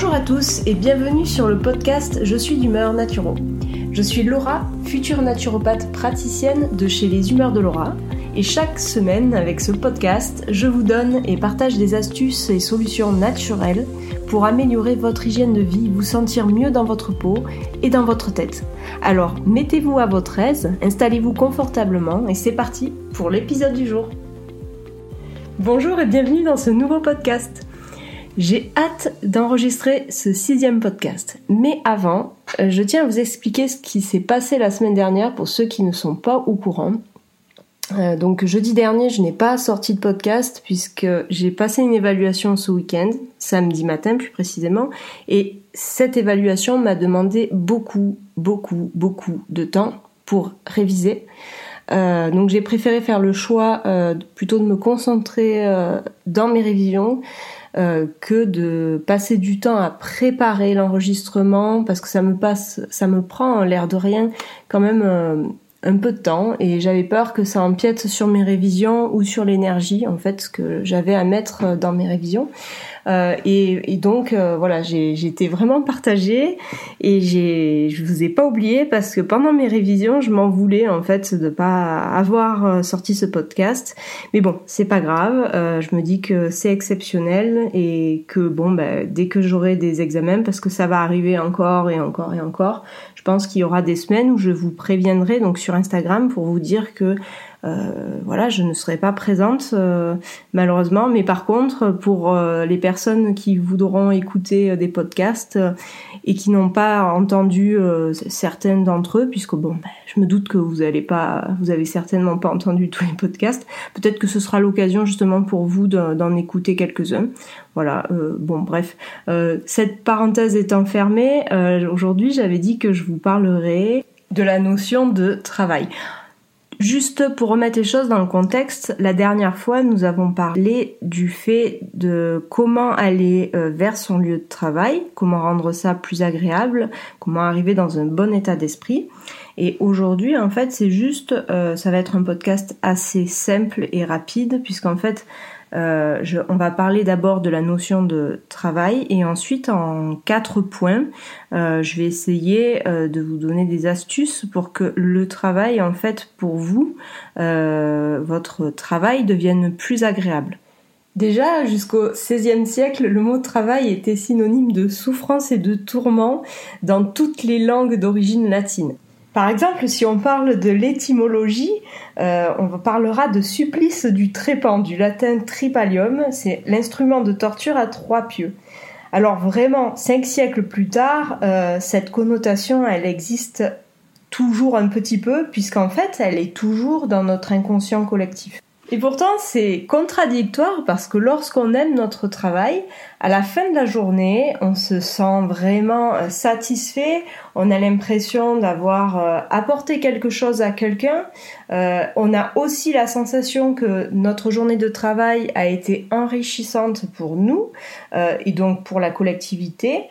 Bonjour à tous et bienvenue sur le podcast Je suis d'humeur naturo. Je suis Laura, future naturopathe praticienne de chez les Humeurs de Laura. Et chaque semaine, avec ce podcast, je vous donne et partage des astuces et solutions naturelles pour améliorer votre hygiène de vie, vous sentir mieux dans votre peau et dans votre tête. Alors, mettez-vous à votre aise, installez-vous confortablement et c'est parti pour l'épisode du jour. Bonjour et bienvenue dans ce nouveau podcast. J'ai hâte d'enregistrer ce sixième podcast. Mais avant, euh, je tiens à vous expliquer ce qui s'est passé la semaine dernière pour ceux qui ne sont pas au courant. Euh, donc jeudi dernier, je n'ai pas sorti de podcast puisque j'ai passé une évaluation ce week-end, samedi matin plus précisément, et cette évaluation m'a demandé beaucoup, beaucoup, beaucoup de temps pour réviser. Euh, donc j'ai préféré faire le choix plutôt de me concentrer dans mes révisions que de passer du temps à préparer l'enregistrement parce que ça me passe, ça me prend l'air de rien quand même un peu de temps. Et j'avais peur que ça empiète sur mes révisions ou sur l'énergie en fait que j'avais à mettre dans mes révisions euh, et, donc euh, voilà été vraiment partagée et j'ai je vous ai pas oublié parce que pendant mes révisions je m'en voulais en fait de pas avoir euh, sorti ce podcast. Mais bon c'est pas grave. Je me dis que c'est exceptionnel et que bon bah, dès que j'aurai des examens parce que ça va arriver encore et encore et encore je pense qu'il y aura des semaines où je vous préviendrai donc sur Instagram pour vous dire que euh, voilà, je ne serai pas présente euh, malheureusement, mais par contre, pour euh, les personnes qui voudront écouter des podcasts et qui n'ont pas entendu certaines d'entre eux, puisque bon, ben, je me doute que vous allez pas, vous avez certainement pas entendu tous les podcasts. Peut-être que ce sera l'occasion justement pour vous d'en écouter quelques-uns. Voilà. bon, bref. cette parenthèse étant fermée, aujourd'hui, j'avais dit que je vous parlerai de la notion de travail. Juste pour remettre les choses dans le contexte, la dernière fois nous avons parlé du fait de comment aller euh, vers son lieu de travail, comment rendre ça plus agréable, comment arriver dans un bon état d'esprit. Et aujourd'hui en fait c'est juste, euh, ça va être un podcast assez simple et rapide puisqu'en fait euh, on va parler d'abord de la notion de travail et ensuite en quatre points, euh, je vais essayer euh, de vous donner des astuces pour que le travail, en fait, pour vous, votre travail devienne plus agréable. Déjà, jusqu'au XVIe siècle, le mot travail était synonyme de souffrance et de tourment dans toutes les langues d'origine latine. Par exemple, si on parle de l'étymologie, euh, on parlera de supplice du trépan, du latin tripalium, c'est l'instrument de torture à trois pieux. Alors vraiment, cinq siècles plus tard, euh, cette connotation, elle existe toujours un petit peu, puisqu'en fait, elle est toujours dans notre inconscient collectif. Et pourtant, c'est contradictoire parce que lorsqu'on aime notre travail, à la fin de la journée, on se sent vraiment euh, satisfait, on a l'impression d'avoir euh, apporté quelque chose à quelqu'un, euh, on a aussi la sensation que notre journée de travail a été enrichissante pour nous et donc pour la collectivité.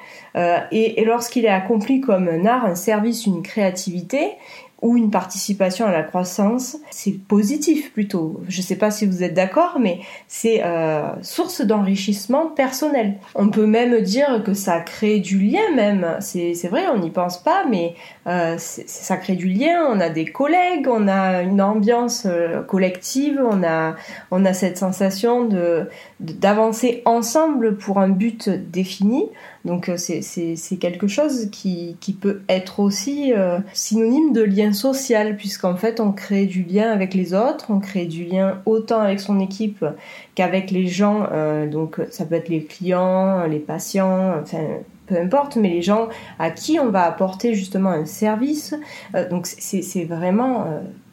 et lorsqu'il est accompli comme un art, un service, une créativité, ou une participation à la croissance, c'est positif plutôt. Je ne sais pas si vous êtes d'accord, mais c'est euh, source d'enrichissement personnel. On peut même dire que ça crée du lien même. C'est vrai, on n'y pense pas, mais euh, ça crée du lien. On a des collègues, on a une ambiance euh, collective, on a cette sensation d'avancer ensemble pour un but défini. Donc euh, c'est quelque chose qui, peut être aussi euh, synonyme de lien social, puisqu'en fait on crée du lien avec les autres, on crée du lien autant avec son équipe qu'avec les gens, euh, donc ça peut être les clients, les patients, enfin peu importe, mais les gens à qui on va apporter justement un service. donc c'est vraiment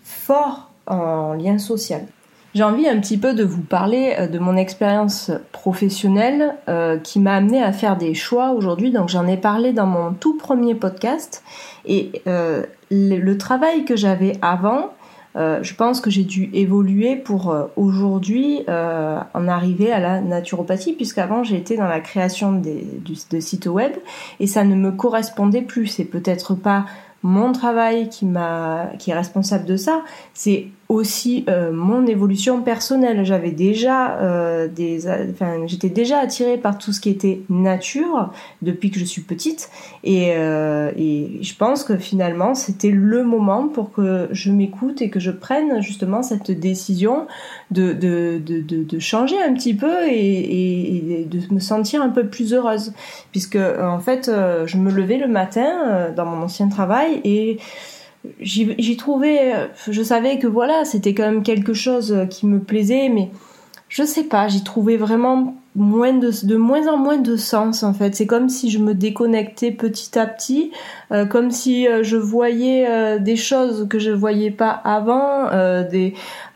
fort en lien social. J'ai envie un petit peu de vous parler euh, de mon expérience professionnelle euh, qui m'a amené à faire des choix aujourd'hui. Donc j'en ai parlé dans mon tout premier podcast. Et euh, le, travail que j'avais avant, je pense que j'ai dû évoluer pour aujourd'hui en arriver à la naturopathie, puisqu'avant j'étais dans la création de sites web et ça ne me correspondait plus. C'est peut-être pas mon travail qui qui est responsable de ça, c'est aussi euh, mon évolution personnelle. J'avais déjà euh, des, enfin, j'étais déjà attirée par tout ce qui était nature depuis que je suis petite, et, euh, et je pense que finalement c'était le moment pour que je m'écoute et que je prenne justement cette décision de de, de, de, changer un petit peu et, et, de me sentir un peu plus heureuse, puisque en fait je me levais le matin dans mon ancien travail et j'y trouvais, je savais que voilà, c'était quand même quelque chose qui me plaisait, mais je sais pas, j'y trouvais vraiment de, moins en moins de sens en fait. C'est comme si je me déconnectais petit à petit, euh, comme si euh, je voyais euh, des choses que je voyais pas avant,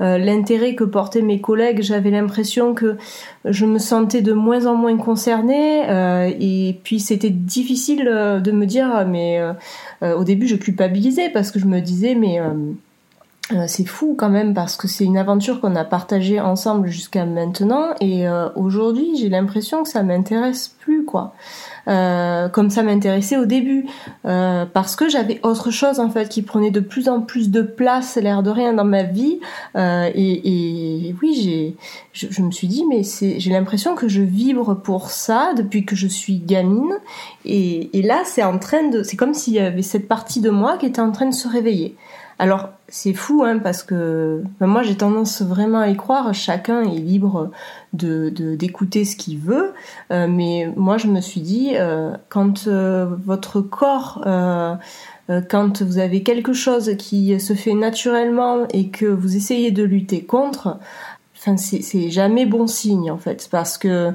l'intérêt que portaient mes collègues. J'avais l'impression que je me sentais de moins en moins concernée et puis c'était difficile de me dire mais au début je culpabilisais parce que je me disais mais c'est fou quand même parce que c'est une aventure qu'on a partagée ensemble jusqu'à maintenant et euh, aujourd'hui j'ai l'impression que ça m'intéresse plus quoi. Euh, comme ça m'intéressait au début. Parce que j'avais autre chose en fait qui prenait de plus en plus de place l'air de rien dans ma vie. Et, et, oui j'ai je, je, me suis dit mais c'est j'ai l'impression que je vibre pour ça depuis que je suis gamine. Et, et là c'est en train de c'est comme s'il y avait cette partie de moi qui était en train de se réveiller alors c'est fou hein, parce que moi j'ai tendance vraiment à y croire. Chacun est libre de d'écouter ce qu'il veut, euh, mais moi je me suis dit euh, quand euh, votre corps quand vous avez quelque chose qui se fait naturellement et que vous essayez de lutter contre, c'est jamais bon signe en fait parce que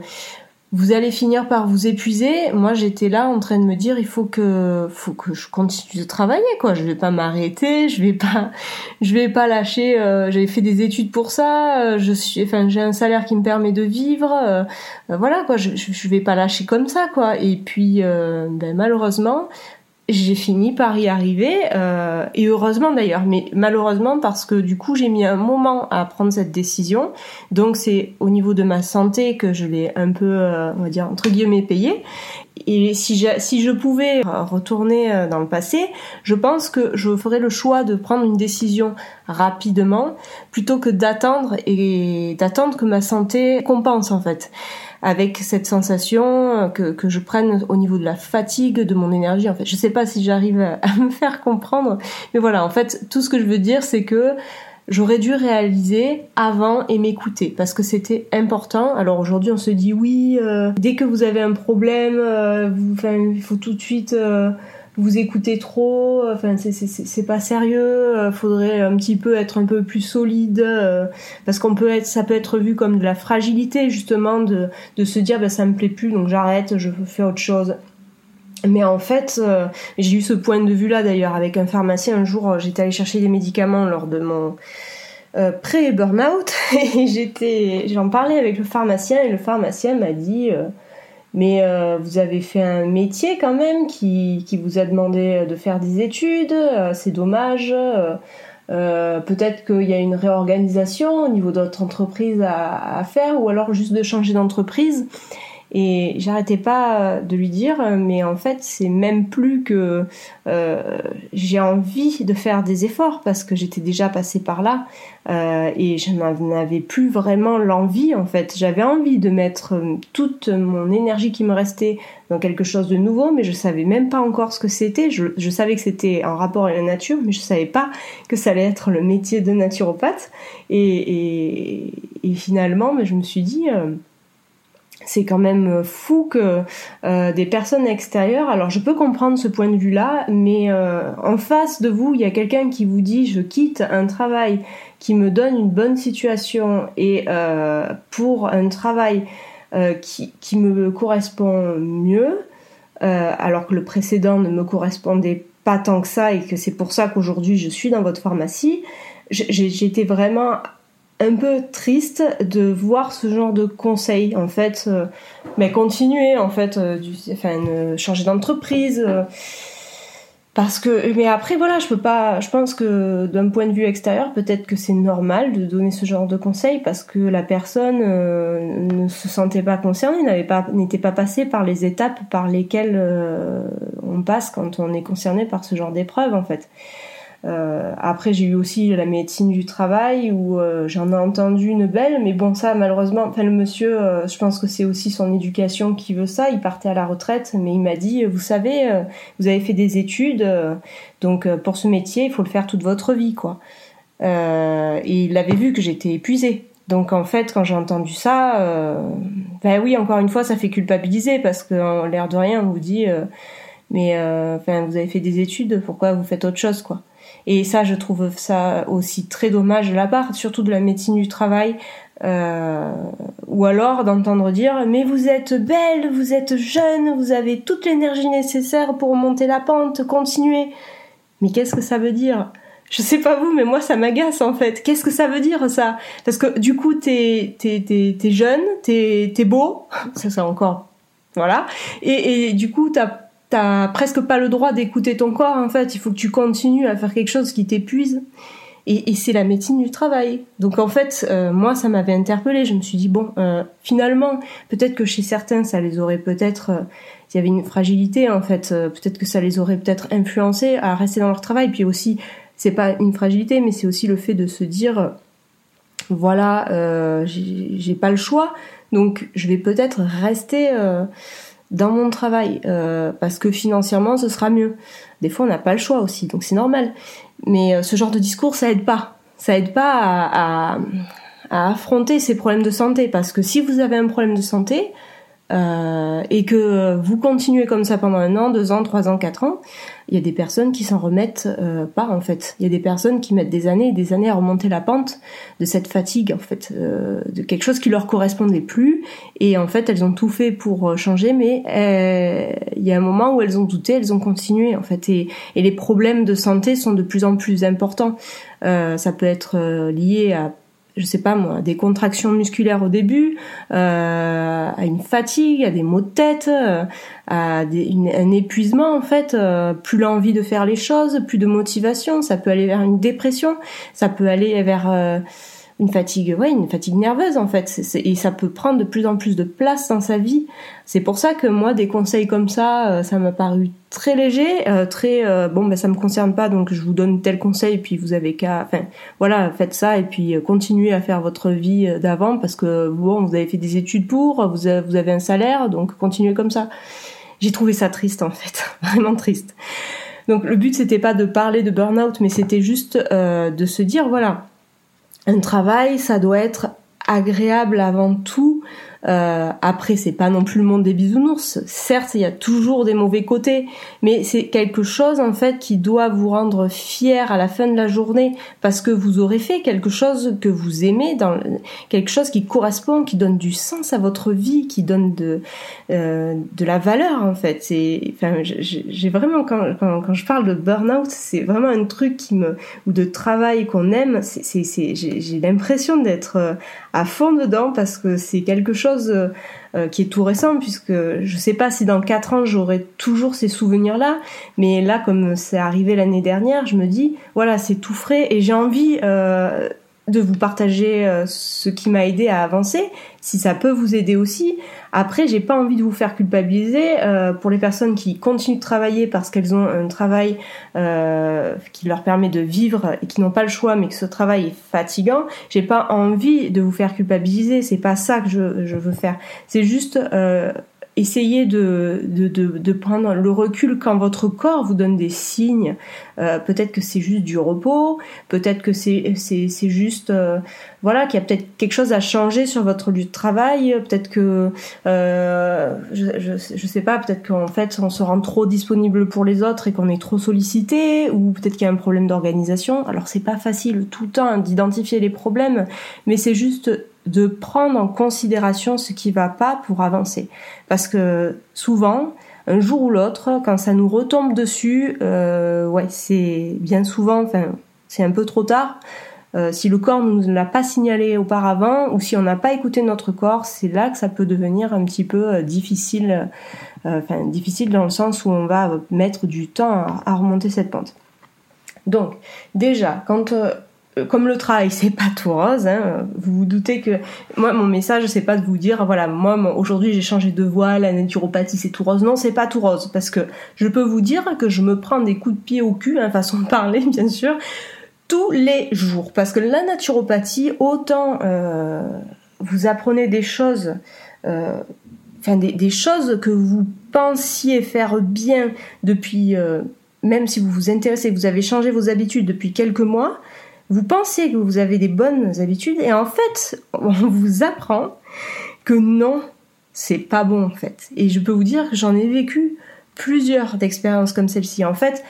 vous allez finir par vous épuiser. Moi, j'étais là en train de me dire, il faut que, faut que je continue de travailler, quoi. Je vais pas m'arrêter, je vais pas, je vais pas lâcher. Euh, J'avais fait des études pour ça. Euh, je suis, enfin, j'ai un salaire qui me permet de vivre. Euh, euh, voilà, quoi. Je, je, vais pas lâcher comme ça, quoi. Et puis, ben, malheureusement, j'ai fini par y arriver euh, et heureusement d'ailleurs mais malheureusement parce que du coup j'ai mis un moment à prendre cette décision. Donc c'est au niveau de ma santé que je l'ai un peu euh, on va dire entre guillemets payé. Et si je, si je pouvais retourner euh, dans le passé je pense que je ferais le choix de prendre une décision rapidement plutôt que d'attendre et d'attendre que ma santé compense en fait avec cette sensation que, que je prenne au niveau de la fatigue, de mon énergie. En fait, je sais pas si j'arrive à me faire comprendre, mais voilà. En fait, tout ce que je veux dire, c'est que j'aurais dû réaliser avant et m'écouter parce que c'était important. Alors aujourd'hui, on se dit oui, euh, dès que vous avez un problème, euh, il faut tout de suite euh, vous écoutez trop, enfin c'est pas sérieux, euh, faudrait un petit peu être un peu plus solide euh, parce qu'on peut être ça peut être vu comme de la fragilité justement de de se dire bah ça me plaît plus donc j'arrête, je fais autre chose. Mais en fait, euh, j'ai eu ce point de vue là d'ailleurs avec un pharmacien un jour, j'étais allée chercher des médicaments lors de mon pré-burnout et j'étais j'en parlais avec le pharmacien et le pharmacien m'a dit mais euh, vous avez fait un métier quand même qui, qui vous a demandé de faire des études, euh, c'est dommage. Euh, peut-être qu'il y a une réorganisation au niveau de votre entreprise à faire ou alors juste de changer d'entreprise. Et j'arrêtais pas de lui dire, mais en fait, c'est même plus que euh, j'ai envie de faire des efforts parce que j'étais déjà passée par là euh, et je n'avais plus vraiment l'envie. En fait, j'avais envie de mettre toute mon énergie qui me restait dans quelque chose de nouveau, mais je savais même pas encore ce que c'était. Je, savais que c'était en rapport avec la nature, mais je savais pas que ça allait être le métier de naturopathe. Et, et, et finalement, mais je me suis dit euh, c'est quand même fou que euh, des personnes extérieures. Alors je peux comprendre ce point de vue-là, mais euh, en face de vous, il y a quelqu'un qui vous dit je quitte un travail qui me donne une bonne situation et euh, pour un travail qui, qui, me correspond mieux, alors que le précédent ne me correspondait pas tant que ça et que c'est pour ça qu'aujourd'hui je suis dans votre pharmacie. J'étais vraiment un peu triste de voir ce genre de conseils en fait euh, mais continuer en fait euh, du, enfin changer d'entreprise euh, parce que mais après voilà je peux pas je pense que d'un point de vue extérieur peut-être que c'est normal de donner ce genre de conseils parce que la personne ne se sentait pas concernée n'avait pas n'était pas passée par les étapes par lesquelles on passe quand on est concerné par ce genre d'épreuve en fait Euh, après, j'ai eu aussi la médecine du travail où euh, j'en ai entendu une belle, mais bon, ça, malheureusement, enfin, le monsieur, euh, je pense que c'est aussi son éducation qui veut ça. Il partait à la retraite, mais il m'a dit, vous savez, vous avez fait des études, donc pour ce métier, il faut le faire toute votre vie, quoi. et il avait vu que j'étais épuisée. Donc en fait, quand j'ai entendu ça, ben oui, encore une fois, ça fait culpabiliser parce qu'en l'air de rien, on vous dit, mais enfin, vous avez fait des études, pourquoi vous faites autre chose, quoi? Et ça, je trouve ça aussi très dommage de la part, surtout de la médecine du travail, euh, ou alors d'entendre dire mais vous êtes belle, vous êtes jeune, vous avez toute l'énergie nécessaire pour monter la pente, continuez. Mais qu'est-ce que ça veut dire? Je sais pas vous, mais moi ça m'agace en fait. Qu'est-ce que ça veut dire ça? Parce que du coup t'es t'es t'es, jeune, t'es beau, ça c'est encore voilà, et du coup t'as t'as presque pas le droit d'écouter ton corps en fait. Il faut que tu continues à faire quelque chose qui t'épuise. Et, c'est la médecine du travail. Donc en fait, euh, moi, ça m'avait interpellée. Je me suis dit bon, euh, finalement, peut-être que chez certains, ça les aurait peut-être, euh, il y avait une fragilité en fait. peut-être que ça les aurait peut-être influencés à rester dans leur travail. Puis aussi, c'est pas une fragilité, mais c'est aussi le fait de se dire voilà, j'ai pas le choix, donc je vais peut-être rester dans mon travail euh, parce que financièrement ce sera mieux. Des fois on n'a pas le choix aussi, donc c'est normal. Mais euh, ce genre de discours ça aide pas. Ça aide pas à, à, à, affronter ces problèmes de santé parce que si vous avez un problème de santé, euh, et que vous continuez comme ça pendant un an, deux ans, trois ans, quatre ans, il y a des personnes qui s'en remettent euh, pas en fait. Il y a des personnes qui mettent des années et des années à remonter la pente de cette fatigue en fait, euh, de quelque chose qui leur correspondait plus et en fait elles ont tout fait pour euh, changer, mais il y a un moment où elles ont douté, elles ont continué en fait et les problèmes de santé sont de plus en plus importants. ça peut être lié à je sais pas moi, des contractions musculaires au début, euh, à une fatigue, à des maux de tête, euh, à un épuisement en fait, euh, plus l'envie de faire les choses, plus de motivation, ça peut aller vers une dépression, ça peut aller vers euh, une fatigue, ouais, une fatigue nerveuse en fait, et ça peut prendre de plus en plus de place dans sa vie. C'est pour ça que moi, des conseils comme ça, euh, ça m'a paru très léger, euh, très euh, bon, ben ça me concerne pas, donc je vous donne tel conseil, puis vous avez qu'à, enfin, voilà, faites ça et puis continuez à faire votre vie d'avant parce que bon, vous avez fait des études pour, vous avez, vous avez un salaire, donc continuez comme ça. J'ai trouvé ça triste en fait, vraiment triste. Donc le but c'était pas de parler de burn-out, mais c'était juste de se dire voilà un travail, ça doit être agréable avant tout. Euh, après, c'est pas non plus le monde des bisounours. Certes, il y a toujours des mauvais côtés, mais c'est quelque chose en fait qui doit vous rendre fier à la fin de la journée parce que vous aurez fait quelque chose que vous aimez, quelque chose qui correspond, qui donne du sens à votre vie, qui donne de euh, de la valeur en fait. Enfin, j'ai vraiment quand, quand, quand je parle de burn-out, c'est vraiment un truc qui me ou de travail qu'on aime. C'est, c'est, j'ai l'impression d'être euh, à fond dedans parce que c'est quelque chose euh, euh, qui est tout récent puisque je sais pas si dans quatre ans j'aurai toujours ces souvenirs là mais là comme c'est arrivé l'année dernière je me dis voilà c'est tout frais et j'ai envie euh, de vous partager euh, ce qui m'a aidé à avancer, si ça peut vous aider aussi. Après, j'ai pas envie de vous faire culpabiliser euh, pour les personnes qui continuent de travailler parce qu'elles ont un travail euh, qui leur permet de vivre et qui n'ont pas le choix, mais que ce travail est fatigant. J'ai pas envie de vous faire culpabiliser. C'est pas ça que je, je veux faire. C'est juste essayez de, de, de, de, prendre le recul quand votre corps vous donne des signes. Euh, peut-être que c'est juste du repos, peut-être que c'est, c'est, c'est juste euh, voilà qu'il y a peut-être quelque chose à changer sur votre lieu de travail, peut-être que euh, je, je, je, sais pas, peut-être qu'en fait on se rend trop disponible pour les autres et qu'on est trop sollicité, ou peut-être qu'il y a un problème d'organisation. Alors c'est pas facile tout le temps d'identifier les problèmes, mais c'est juste de prendre en considération ce qui va pas pour avancer. Parce que souvent, un jour ou l'autre, quand ça nous retombe dessus, euh, ouais, c'est bien souvent, enfin, c'est un peu trop tard. Euh, si le corps ne nous l'a pas signalé auparavant ou si on n'a pas écouté notre corps, c'est là que ça peut devenir un petit peu euh, difficile, enfin difficile dans le sens où on va mettre du temps à, à remonter cette pente. Donc déjà, quand comme le travail c'est pas tout rose, hein, vous vous doutez que moi mon message c'est pas de vous dire voilà moi aujourd'hui j'ai changé de voie, la naturopathie c'est tout rose. Non c'est pas tout rose parce que je peux vous dire que je me prends des coups de pied au cul, hein, façon de parler bien sûr, tous les jours parce que la naturopathie autant euh, vous apprenez des choses, euh, enfin des, des, choses que vous pensiez faire bien depuis même si vous vous intéressez, vous avez changé vos habitudes depuis quelques mois, vous pensez que vous avez des bonnes habitudes et en fait, on vous apprend que non, c'est pas bon en fait. Et je peux vous dire que j'en ai vécu plusieurs d'expériences comme celle-ci. En fait,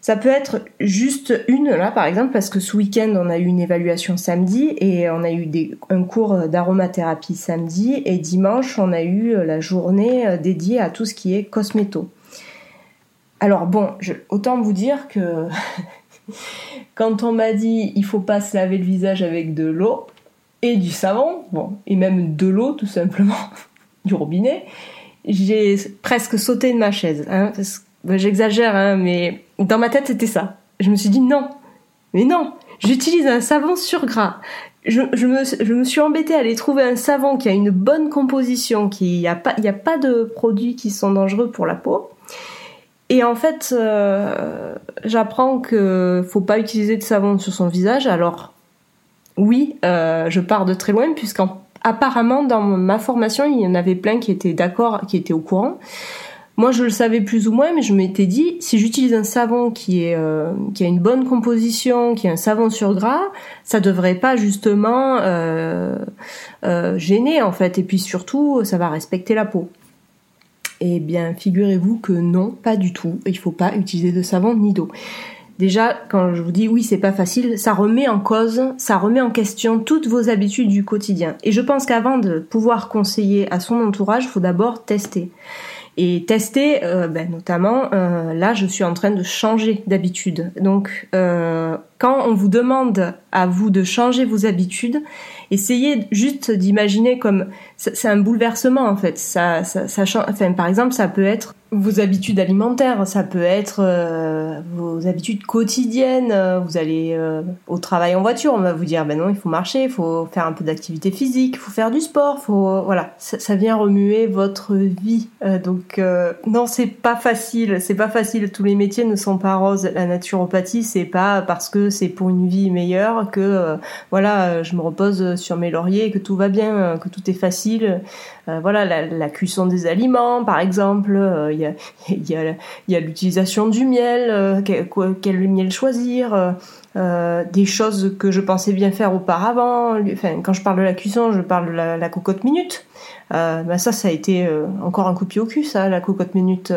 ça peut être juste une là par exemple parce que ce week-end on a eu une évaluation samedi et on a eu un cours d'aromathérapie samedi et dimanche on a eu la journée dédiée à tout ce qui est cosméto. Alors bon, autant vous dire que quand on m'a dit il faut pas se laver le visage avec de l'eau et du savon, bon, et même de l'eau tout simplement, du robinet, j'ai presque sauté de ma chaise. Hein, ben, J'exagère, hein, mais dans ma tête c'était ça. Je me suis dit non, mais non, j'utilise un savon sur gras. Je, me, suis embêtée à aller trouver un savon qui a une bonne composition, qui n'y a pas de produits qui sont dangereux pour la peau. Et en fait, euh, j'apprends que faut pas utiliser de savon sur son visage. Alors, oui, euh, je pars de très loin puisqu'apparemment dans ma formation, il y en avait plein qui étaient d'accord, qui étaient au courant. Moi, je le savais plus ou moins, mais je m'étais dit, si j'utilise un savon qui euh, a une bonne composition, qui est un savon sur gras, ça devrait pas justement gêner en fait. Et puis surtout, ça va respecter la peau. Eh bien, figurez-vous que non, pas du tout. Il faut pas utiliser de savon ni d'eau. Déjà, quand je vous dis oui, c'est pas facile, ça remet en cause, ça remet en question toutes vos habitudes du quotidien. Et je pense qu'avant de pouvoir conseiller à son entourage, il faut d'abord tester. Et tester, euh, ben, notamment, euh, là, je suis en train de changer d'habitude. Donc, euh, quand on vous demande à vous de changer vos habitudes, essayez juste d'imaginer comme c'est un bouleversement en fait. Ça, ça, ça par exemple, ça peut être vos habitudes alimentaires, ça peut être euh, vos habitudes quotidiennes. Vous allez euh, au travail en voiture, on va vous dire ben non, il faut marcher, il faut faire un peu d'activité physique, il faut faire du sport, faut voilà, ça, vient remuer votre vie. Euh, donc non, c'est pas facile, c'est pas facile. Tous les métiers ne sont pas roses. La naturopathie, c'est pas parce que c'est pour une vie meilleure que voilà, je me repose sur mes lauriers, que tout va bien, que tout est facile. voilà, la, la, cuisson des aliments, par exemple. Il il y a, l'utilisation du miel, euh, quel, miel choisir, euh, euh, des choses que je pensais bien faire auparavant. Quand je parle de la cuisson, je parle de la, cocotte minute. Ben ça, ça a été encore un coup de pied au cul, ça, la cocotte minute.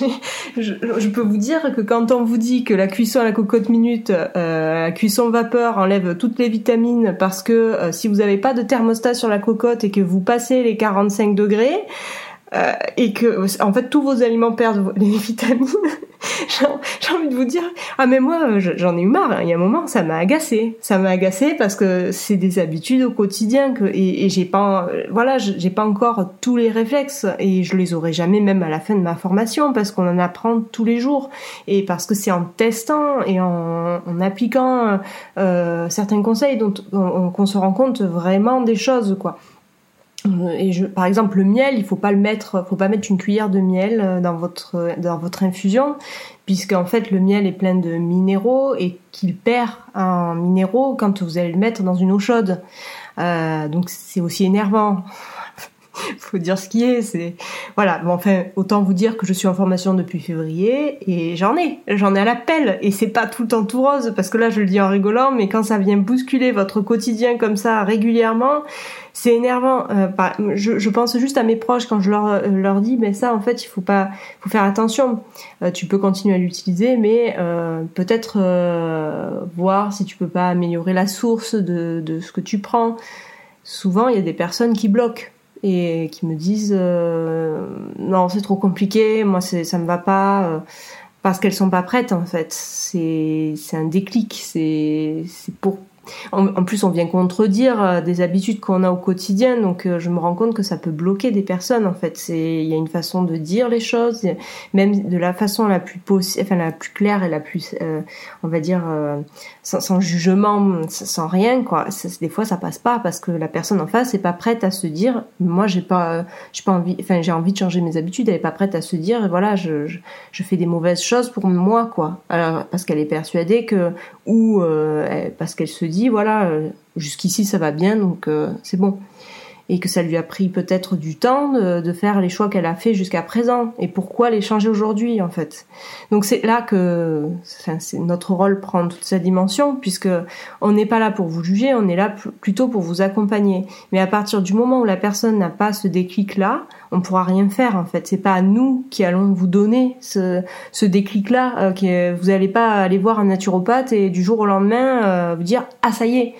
je, peux vous dire que quand on vous dit que la cuisson à la cocotte minute, la cuisson vapeur enlève toutes les vitamines parce que si vous n'avez pas de thermostat sur la cocotte et que vous passez les 45 degrés, euh, et que en fait tous vos aliments perdent les vitamines. J'ai envie de vous dire ah mais moi j'en ai eu marre. Hein. Il y a un moment ça m'a agacé, ça m'a agacé parce que c'est des habitudes au quotidien que et, j'ai pas voilà j'ai pas encore tous les réflexes et je les aurai jamais même à la fin de ma formation parce qu'on en apprend tous les jours et parce que c'est en testant et en, en appliquant euh, certains conseils dont qu'on se rend compte vraiment des choses quoi. Et je, par exemple, le miel, il faut pas le mettre, faut pas mettre une cuillère de miel euh, dans votre dans votre infusion, puisqu'en fait le miel est plein de minéraux et qu'il perd en minéraux quand vous allez le mettre dans une eau chaude. Euh, donc c'est aussi énervant. faut dire ce qui est. C'est voilà. Bon, enfin, autant vous dire que je suis en formation depuis février et j'en ai, j'en ai à l'appel. Et c'est pas tout le temps tout rose parce que là, je le dis en rigolant, mais quand ça vient bousculer votre quotidien comme ça régulièrement, c'est énervant. Euh, je, pense juste à mes proches quand je leur, euh, leur dis, mais ça, en fait, il faut pas, faut faire attention. Euh, tu peux continuer à l'utiliser, mais peut-être voir si tu peux pas améliorer la source de ce que tu prends. Souvent, il y a des personnes qui bloquent et qui me disent non c'est trop compliqué moi c'est ça me va pas parce qu'elles sont pas prêtes en fait c'est c'est un déclic c'est c'est pour En, plus, on vient contredire euh, des habitudes qu'on a au quotidien, donc euh, je me rends compte que ça peut bloquer des personnes. En fait, c'est il y a une façon de dire les choses, même de la façon la plus possible, enfin la plus claire et la plus, euh, on va dire, sans, jugement, sans rien quoi. des fois, ça passe pas parce que la personne en face est pas prête à se dire, moi j'ai pas, envie, enfin j'ai envie de changer mes habitudes. Elle est pas prête à se dire, voilà, je, fais des mauvaises choses pour moi quoi. Alors parce qu'elle est persuadée que ou parce qu'elle se dit voilà euh, jusqu'ici ça va bien donc euh, c'est bon et que ça lui a pris peut-être du temps de, faire les choix qu'elle a fait jusqu'à présent et pourquoi les changer aujourd'hui en fait? Donc c'est là que notre rôle prend toute sa dimension puisque on n'est pas là pour vous juger, on est là plutôt pour vous accompagner. Mais à partir du moment où la personne n'a pas ce déclic là, on pourra rien faire en fait. C'est pas à nous qui allons vous donner ce, ce déclic là. Euh, vous n'allez pas aller voir un naturopathe et du jour au lendemain euh, vous dire ah ça y est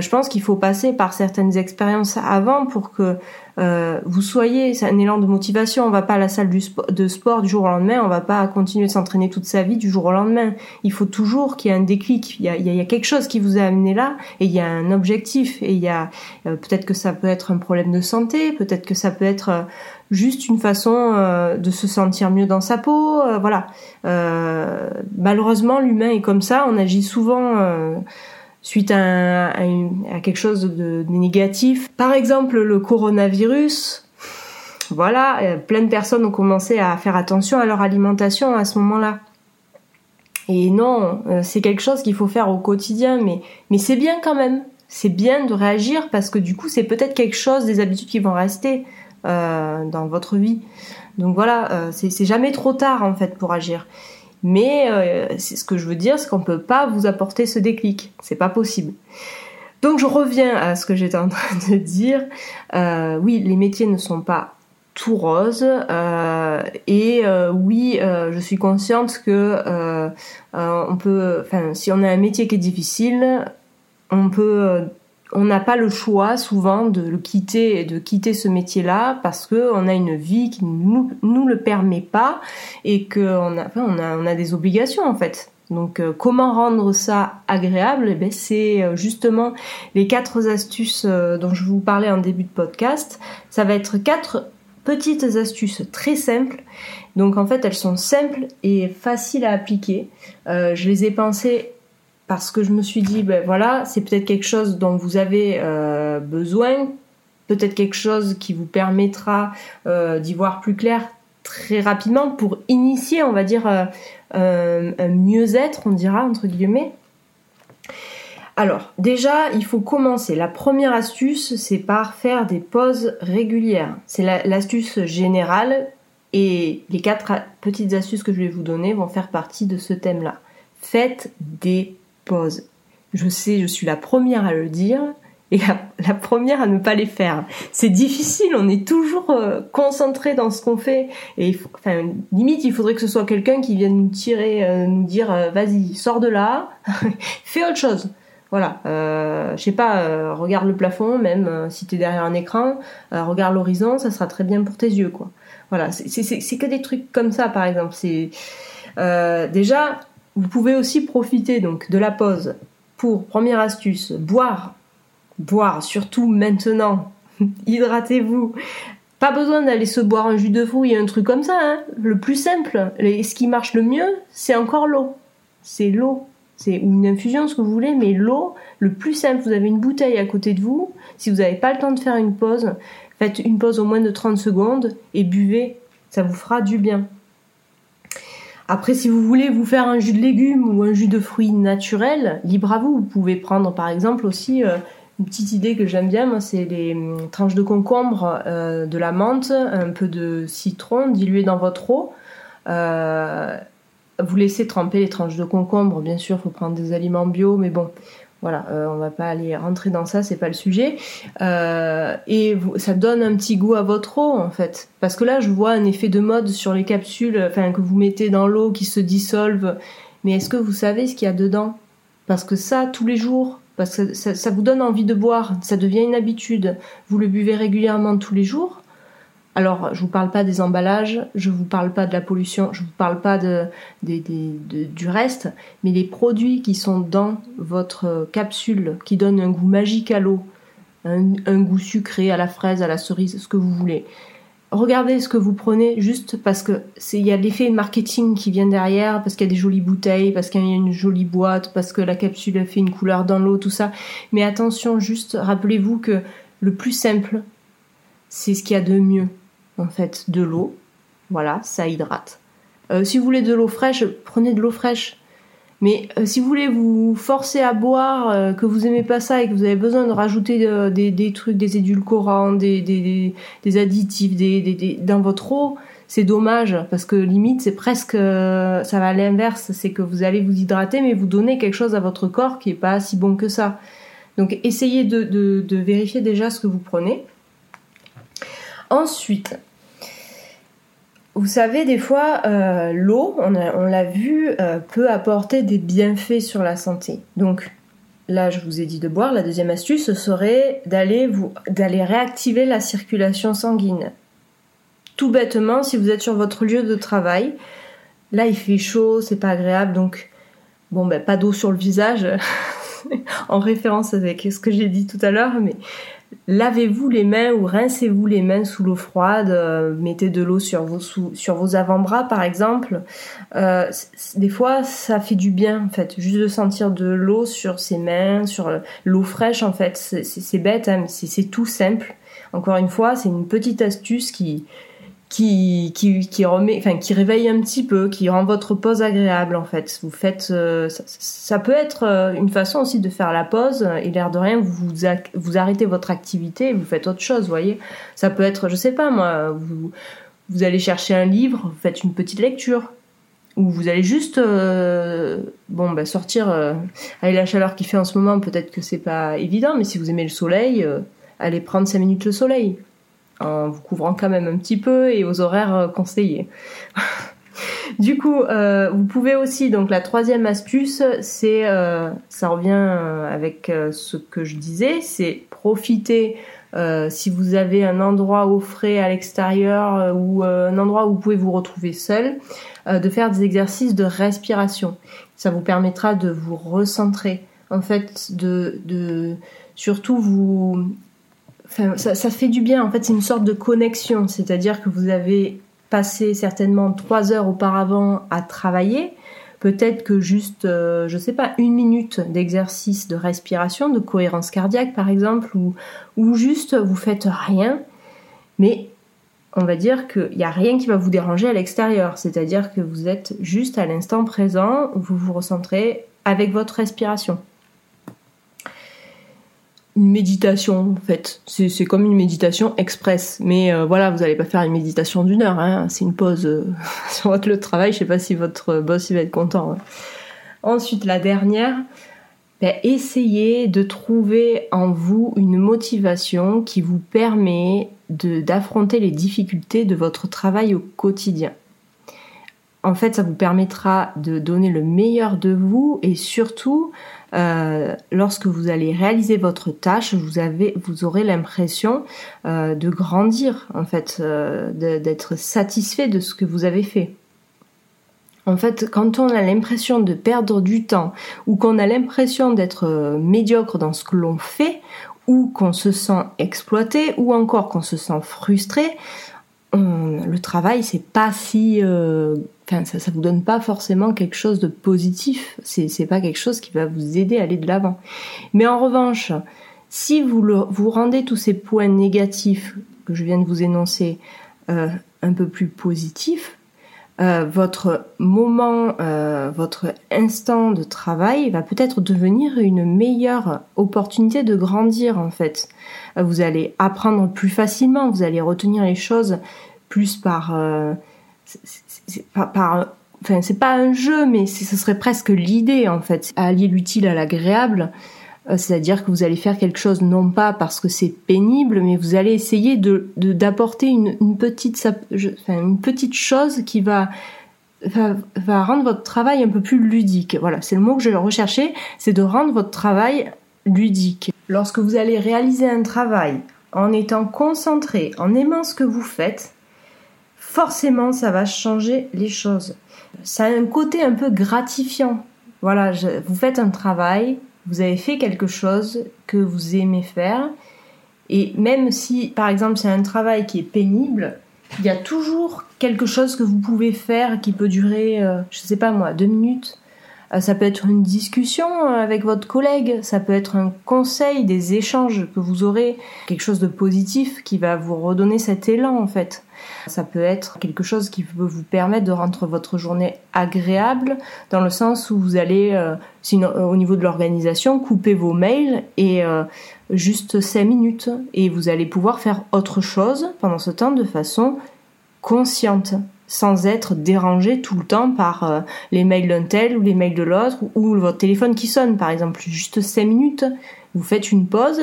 je pense qu'il faut passer par certaines expériences avant pour que euh, vous soyez, c'est un élan de motivation. On va pas à la salle de sport du jour au lendemain, on va pas continuer de s'entraîner toute sa vie du jour au lendemain. Il faut toujours qu'il y ait un déclic. Il y a, il y a, quelque chose qui vous a amené là et il y a un objectif. Et il y a euh, peut-être que ça peut être un problème de santé, peut-être que ça peut être juste une façon de se sentir mieux dans sa peau. voilà. malheureusement, l'humain est comme ça. On agit souvent suite à, quelque chose de, négatif. Par exemple, le coronavirus. Voilà, euh, plein de personnes ont commencé à faire attention à leur alimentation à ce moment-là. Et non, euh, c'est quelque chose qu'il faut faire au quotidien, mais, c'est bien quand même. C'est bien de réagir parce que du coup, c'est peut-être quelque chose, des habitudes qui vont rester euh, dans votre vie. Donc voilà, c'est jamais trop tard en fait pour agir. Mais euh, ce que je veux dire, c'est qu'on peut pas vous apporter ce déclic. C'est pas possible. Donc je reviens à ce que j'étais en train de dire. Euh, oui, les métiers ne sont pas tout roses euh, et oui, je suis consciente que on peut, enfin, si on a un métier qui est difficile, on peut on n'a pas le choix souvent de le quitter de quitter ce métier-là parce que on a une vie qui nous nous le permet pas et que on a on a on a des obligations en fait. Donc euh, comment rendre ça agréable? Eh ben, c'est euh, justement les quatre astuces euh, dont je vous parlais en début de podcast. Ça va être quatre petites astuces très simples. Donc en fait elles sont simples et faciles à appliquer. je les ai pensées parce que je me suis dit, ben voilà, c'est peut-être quelque chose dont vous avez euh, besoin, peut-être quelque chose qui vous permettra euh, d'y voir plus clair très rapidement pour initier, on va dire, euh, un mieux-être, on dira, entre guillemets. Alors, déjà, il faut commencer. La première astuce, c'est par faire des pauses régulières. C'est l'astuce générale et les quatre petites astuces que je vais vous donner vont faire partie de ce thème-là. Faites des pause. Je sais, je suis la première à le dire et la, première à ne pas les faire. C'est difficile, on est toujours euh, concentré dans ce qu'on fait et enfin limite il faudrait que ce soit quelqu'un qui vienne nous tirer, euh, nous dire euh, vas-y sors de là, fais autre chose. Voilà, je sais pas, regarde le plafond, même si tu es derrière un écran, regarde l'horizon, ça sera très bien pour tes yeux, quoi. Voilà, c'est que des trucs comme ça, par exemple. C'est déjà, vous pouvez aussi profiter donc de la pause pour, première astuce, boire. Boire, surtout maintenant. Hydratez-vous. Pas besoin d'aller se boire un jus de fruits, un truc comme ça. Hein. Le plus simple, et ce qui marche le mieux, c'est encore l'eau. C'est l'eau. C'est une infusion, ce que vous voulez, mais l'eau, le plus simple, vous avez une bouteille à côté de vous. Si vous n'avez pas le temps de faire une pause, faites une pause au moins de 30 secondes et buvez. Ça vous fera du bien. Après, si vous voulez vous faire un jus de légumes ou un jus de fruits naturel, libre à vous. Vous pouvez prendre par exemple aussi euh, une petite idée que j'aime bien, c'est les hum, tranches de concombre, euh, de la menthe, un peu de citron dilué dans votre eau. Euh, vous laissez tremper les tranches de concombre, bien sûr, il faut prendre des aliments bio, mais bon, voilà, euh, on va pas aller rentrer dans ça, c'est pas le sujet. Euh, et ça donne un petit goût à votre eau en fait, parce que là je vois un effet de mode sur les capsules, enfin que vous mettez dans l'eau qui se dissolvent. Mais est-ce que vous savez ce qu'il y a dedans? Parce que ça, tous les jours, parce que ça, vous donne envie de boire, ça devient une habitude. Vous le buvez régulièrement tous les jours. Alors, je vous parle pas des emballages, je vous parle pas de la pollution, je vous parle pas du reste, mais les produits qui sont dans votre capsule, qui donnent un goût magique à l'eau, un, goût sucré à la fraise, à la cerise, ce que vous voulez. Regardez ce que vous prenez juste parce que il y a l'effet marketing qui vient derrière, parce qu'il y a des jolies bouteilles, parce qu'il y a une jolie boîte, parce que la capsule a fait une couleur dans l'eau, tout ça. Mais attention, juste rappelez-vous que le plus simple, c'est ce qu'il y a de mieux en fait de l'eau. Voilà, ça hydrate. Euh, si vous voulez de l'eau fraîche, prenez de l'eau fraîche. Mais euh, si vous voulez vous forcer à boire, euh, que vous aimez pas ça et que vous avez besoin de rajouter des, trucs, des édulcorants, des, des, additifs des, dans votre eau, c'est dommage parce que limite c'est presque ça va à l'inverse, c'est que vous allez vous hydrater mais vous donnez quelque chose à votre corps qui est pas si bon que ça. Donc essayez de vérifier déjà ce que vous prenez. Ensuite, vous savez, des fois, euh, l'eau, on, l'a vu, euh, peut apporter des bienfaits sur la santé. Donc, là, je vous ai dit de boire. La deuxième astuce, ce serait d'aller réactiver la circulation sanguine. Tout bêtement, si vous êtes sur votre lieu de travail, là, il fait chaud, c'est pas agréable, donc, bon, ben, pas d'eau sur le visage, en référence avec ce que j'ai dit tout à l'heure, mais lavez-vous les mains ou rincez-vous les mains sous l'eau froide, euh, mettez de l'eau sur vos sur vos avant-bras par exemple. Euh, des fois, ça fait du bien en fait, juste de sentir de l'eau sur ses mains, sur l'eau fraîche en fait. C'est bête, hein, c'est tout simple. Encore une fois, c'est une petite astuce qui qui, qui, remet, enfin, qui réveille un petit peu, qui rend votre pause agréable en fait. Vous faites, euh, ça, peut être euh, une façon aussi de faire la pause et l'air de rien, vous, vous arrêtez votre activité et vous faites autre chose, voyez. Ça peut être, je sais pas moi, vous, vous allez chercher un livre, vous faites une petite lecture, ou vous allez juste euh, bon bah sortir avec la chaleur qui fait en ce moment peut-être que c'est pas évident mais si vous aimez le soleil allez prendre 5 minutes le soleil en vous couvrant quand même un petit peu et aux horaires euh, conseillés. du coup, euh, vous pouvez aussi, donc la troisième astuce, c'est, euh, ça revient avec ce que je disais, c'est profiter si vous avez un endroit au frais à l'extérieur ou un endroit où vous pouvez vous retrouver seul, de faire des exercices de respiration. Ça vous permettra de vous recentrer, en fait, de, de surtout vous ça, fait du bien. En fait, c'est une sorte de connexion. C'est-à-dire que vous avez passé certainement trois heures auparavant à travailler. Peut-être que juste, euh, je sais pas, une minute d'exercice de respiration, de cohérence cardiaque par exemple, ou, ou juste vous faites rien, mais on va dire qu'il n'y a rien qui va vous déranger à l'extérieur. C'est-à-dire que vous êtes juste à l'instant présent, vous vous recentrez avec votre respiration une méditation en fait. C'est comme une méditation express. Mais euh, voilà, vous n'allez pas faire une méditation d'une heure. Hein. C'est une pause euh, sur votre travail. Je sais pas si votre boss il va être content. Hein. Ensuite, la dernière, ben, essayez de trouver en vous une motivation qui vous permet d'affronter les difficultés de votre travail au quotidien. En fait, ça vous permettra de donner le meilleur de vous et surtout euh, lorsque vous allez réaliser votre tâche, vous aurez l'impression euh, de grandir, en fait, euh, d'être satisfait de ce que vous avez fait. En fait, quand on a l'impression de perdre du temps ou qu'on a l'impression d'être médiocre dans ce que l'on fait, ou qu'on se sent exploité, ou encore qu'on se sent frustré, le travail c'est pas si euh, enfin ça, vous donne pas forcément quelque chose de positif. C'est c'est pas quelque chose qui va vous aider à aller de l'avant. Mais en revanche si vous vous rendez tous ces points négatifs que je viens de vous énoncer euh, un peu plus positifs euh, votre moment, euh, votre instant de travail va peut-être devenir une meilleure opportunité de grandir en fait. Euh, vous allez apprendre plus facilement, vous allez retenir les choses plus par, par, enfin c'est pas un jeu, mais ce serait presque l'idée en fait, allier l'utile à l'agréable. Euh, c'est-à-dire que vous allez faire quelque chose non pas parce que c'est pénible, mais vous allez essayer de d'apporter une, une, petite une petite chose qui va, va, rendre votre travail un peu plus ludique. Voilà, c'est le mot que je recherchais, c'est de rendre votre travail ludique. Lorsque vous allez réaliser un travail en étant concentré, en aimant ce que vous faites, forcément ça va changer les choses. Ça a un côté un peu gratifiant. Voilà, vous faites un travail, vous avez fait quelque chose que vous aimez faire, et même si par exemple c'est un travail qui est pénible, il y a toujours quelque chose que vous pouvez faire qui peut durer, euh, je sais pas moi, deux minutes, ça peut être une discussion euh, avec votre collègue, ça peut être un conseil, des échanges que vous aurez, quelque chose de positif qui va vous redonner cet élan en fait. Ça peut être quelque chose qui peut vous permettre de rendre votre journée agréable dans le sens où vous allez, euh, au niveau de l'organisation, couper vos mails et juste 5 minutes. Et vous allez pouvoir faire autre chose pendant ce temps de façon consciente sans être dérangé tout le temps par euh, les mails d'un tel ou les mails de l'autre ou, votre téléphone qui sonne par exemple. Juste 5 minutes vous faites une pause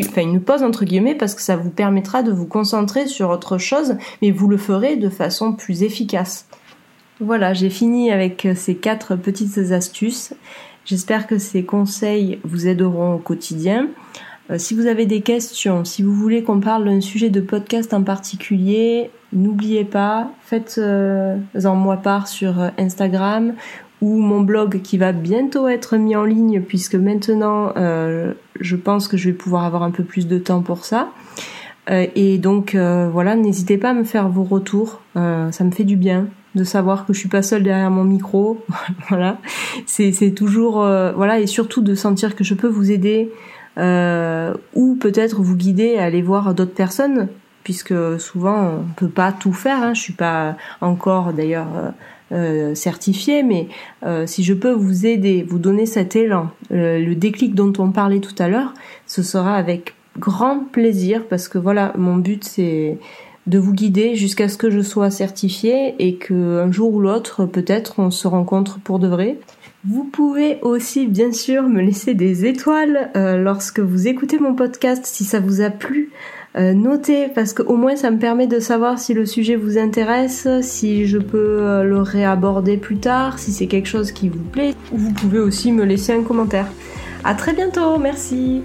enfin une pause entre guillemets parce que ça vous permettra de vous concentrer sur autre chose mais vous le ferez de façon plus efficace. Voilà j'ai fini avec ces quatre petites astuces. J'espère que ces conseils vous aideront au quotidien. euh, si vous avez des questions, si vous voulez qu'on parle d'un sujet de podcast en particulier, n'oubliez pas, faites-en euh, moi part sur euh, Instagram ou mon blog qui va bientôt être mis en ligne puisque maintenant je pense que je vais pouvoir avoir un peu plus de temps pour ça. et donc voilà, n'hésitez pas à me faire vos retours, ça me fait du bien de savoir que je suis pas seule derrière mon micro. voilà, c'est toujours voilà et surtout de sentir que je peux vous aider euh, ou peut-être vous guider à aller voir d'autres personnes, puisque souvent on peut pas tout faire. Hein. Je suis pas encore d'ailleurs euh, euh certifiée, mais euh, si je peux vous aider, vous donner cet élan, le déclic dont on parlait tout à l'heure, ce sera avec grand plaisir, parce que voilà, mon but c'est de vous guider jusqu'à ce que je sois certifiée et que un jour ou l'autre, peut-être, on se rencontre pour de vrai. Vous pouvez aussi bien sûr me laisser des étoiles euh, lorsque vous écoutez mon podcast si ça vous a plu. Euh, notez parce qu'au moins ça me permet de savoir si le sujet vous intéresse, si je peux euh, le réaborder plus tard, si c'est quelque chose qui vous plaît. Vous pouvez aussi me laisser un commentaire. À très bientôt, merci.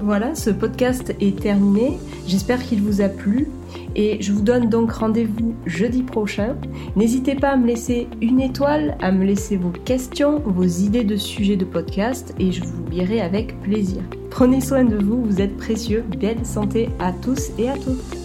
Voilà, ce podcast est terminé. J'espère qu'il vous a plu. Et je vous donne donc rendez-vous jeudi prochain. N'hésitez pas à me laisser une étoile, à me laisser vos questions, vos idées de sujets de podcast et je vous lirai avec plaisir. Prenez soin de vous, vous êtes précieux. Belle santé à tous et à toutes.